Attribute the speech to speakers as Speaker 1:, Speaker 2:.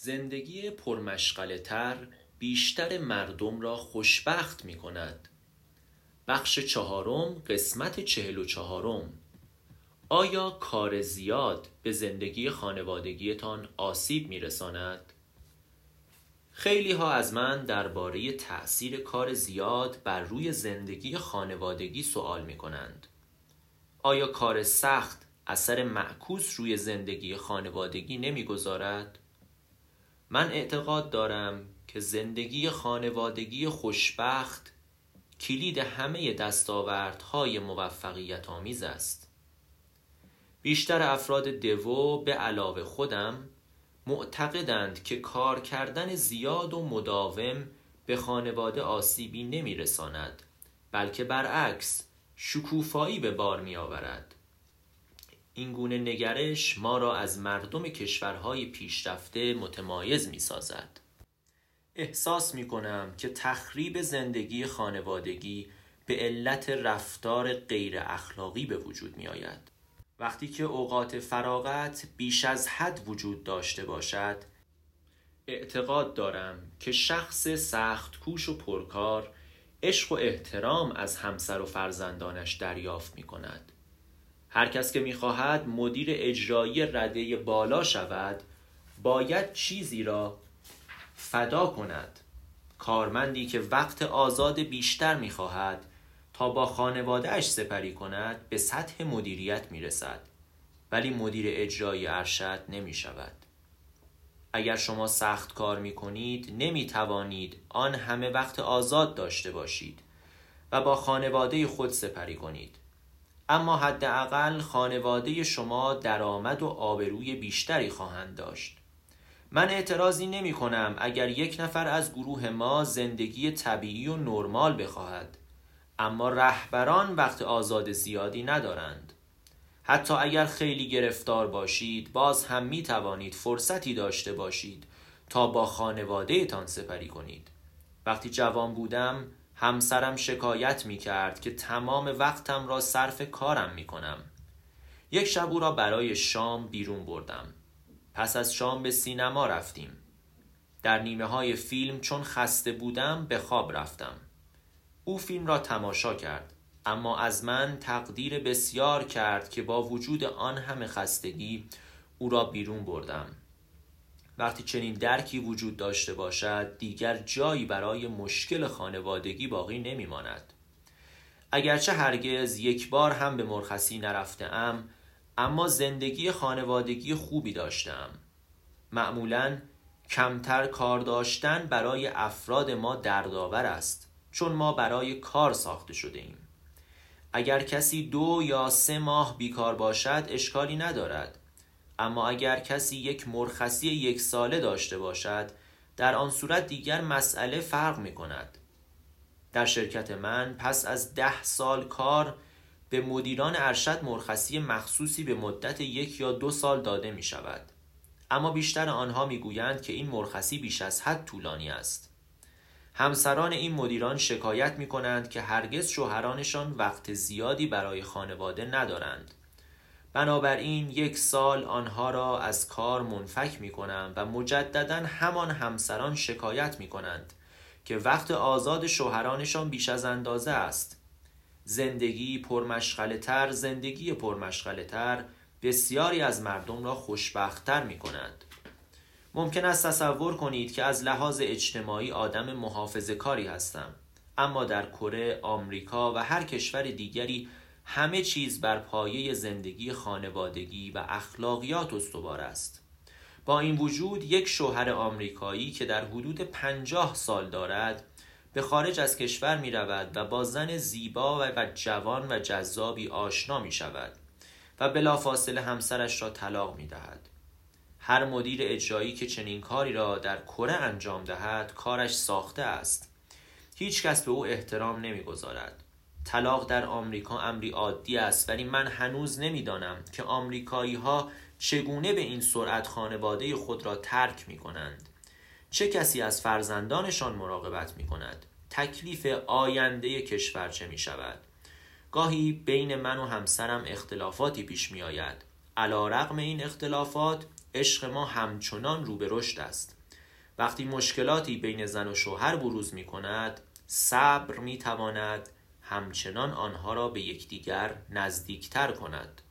Speaker 1: زندگی پرمشغله تر بیشتر مردم را خوشبخت می کند بخش چهارم قسمت چهل و چهارم آیا کار زیاد به زندگی خانوادگیتان آسیب می رساند؟ خیلی ها از من درباره تأثیر کار زیاد بر روی زندگی خانوادگی سوال می کنند. آیا کار سخت اثر معکوس روی زندگی خانوادگی نمی‌گذارد؟ من اعتقاد دارم که زندگی خانوادگی خوشبخت کلید همه دستاوردهای موفقیت آمیز است. بیشتر افراد دوو به علاوه خودم معتقدند که کار کردن زیاد و مداوم به خانواده آسیبی نمیرساند بلکه برعکس شکوفایی به بار می آورد. این گونه نگرش ما را از مردم کشورهای پیشرفته متمایز می سازد. احساس می کنم که تخریب زندگی خانوادگی به علت رفتار غیر اخلاقی به وجود می آید. وقتی که اوقات فراغت بیش از حد وجود داشته باشد اعتقاد دارم که شخص سخت کوش و پرکار عشق و احترام از همسر و فرزندانش دریافت می کند. هر کس که می خواهد مدیر اجرایی رده بالا شود باید چیزی را فدا کند. کارمندی که وقت آزاد بیشتر می خواهد تا با خانواده اش سپری کند به سطح مدیریت می رسد ولی مدیر اجرایی ارشد نمی شود اگر شما سخت کار می کنید نمی توانید آن همه وقت آزاد داشته باشید و با خانواده خود سپری کنید. اما حداقل خانواده شما درآمد و آبروی بیشتری خواهند داشت. من اعتراضی نمی کنم اگر یک نفر از گروه ما زندگی طبیعی و نرمال بخواهد. اما رهبران وقت آزاد زیادی ندارند. حتی اگر خیلی گرفتار باشید باز هم می توانید فرصتی داشته باشید تا با خانواده تان سپری کنید. وقتی جوان بودم همسرم شکایت می کرد که تمام وقتم را صرف کارم می کنم یک شب او را برای شام بیرون بردم. پس از شام به سینما رفتیم. در نیمه های فیلم چون خسته بودم به خواب رفتم. او فیلم را تماشا کرد اما از من تقدیر بسیار کرد که با وجود آن همه خستگی او را بیرون بردم. وقتی چنین درکی وجود داشته باشد دیگر جایی برای مشکل خانوادگی باقی نمی ماند. اگرچه هرگز یک بار هم به مرخصی نرفته ام اما زندگی خانوادگی خوبی داشتم معمولا کمتر کار داشتن برای افراد ما دردآور است چون ما برای کار ساخته شده ایم. اگر کسی دو یا سه ماه بیکار باشد اشکالی ندارد. اما اگر کسی یک مرخصی یک ساله داشته باشد در آن صورت دیگر مسئله فرق می کند در شرکت من پس از ده سال کار به مدیران ارشد مرخصی مخصوصی به مدت یک یا دو سال داده می شود اما بیشتر آنها می گویند که این مرخصی بیش از حد طولانی است. همسران این مدیران شکایت می کنند که هرگز شوهرانشان وقت زیادی برای خانواده ندارند. بنابراین یک سال آنها را از کار منفک می کنم و مجددا همان همسران شکایت می کنند که وقت آزاد شوهرانشان بیش از اندازه است. زندگی پرمشغله تر زندگی پرمشغله تر بسیاری از مردم را خوشبختتر می کند ممکن است تصور کنید که از لحاظ اجتماعی آدم محافظه کاری هستم. اما در کره، آمریکا و هر کشور دیگری همه چیز بر پایه زندگی خانوادگی و اخلاقیات استوار است. با این وجود یک شوهر آمریکایی که در حدود پنجاه سال دارد به خارج از کشور می رود و با زن زیبا و جوان و جذابی آشنا می شود و بلافاصله همسرش را طلاق می دهد. هر مدیر اجرایی که چنین کاری را در کره انجام دهد کارش ساخته است. هیچ کس به او احترام نمی‌گذارد. طلاق در آمریکا امری عادی است ولی من هنوز نمی‌دانم که آمریکایی ها چگونه به این سرعت خانواده خود را ترک می کنند چه کسی از فرزندانشان مراقبت می کند تکلیف آینده کشور چه می شود گاهی بین من و همسرم اختلافاتی پیش می آید علا رقم این اختلافات عشق ما همچنان رو به رشد است. وقتی مشکلاتی بین زن و شوهر بروز می کند صبر می تواند همچنان آنها را به یکدیگر نزدیکتر کند.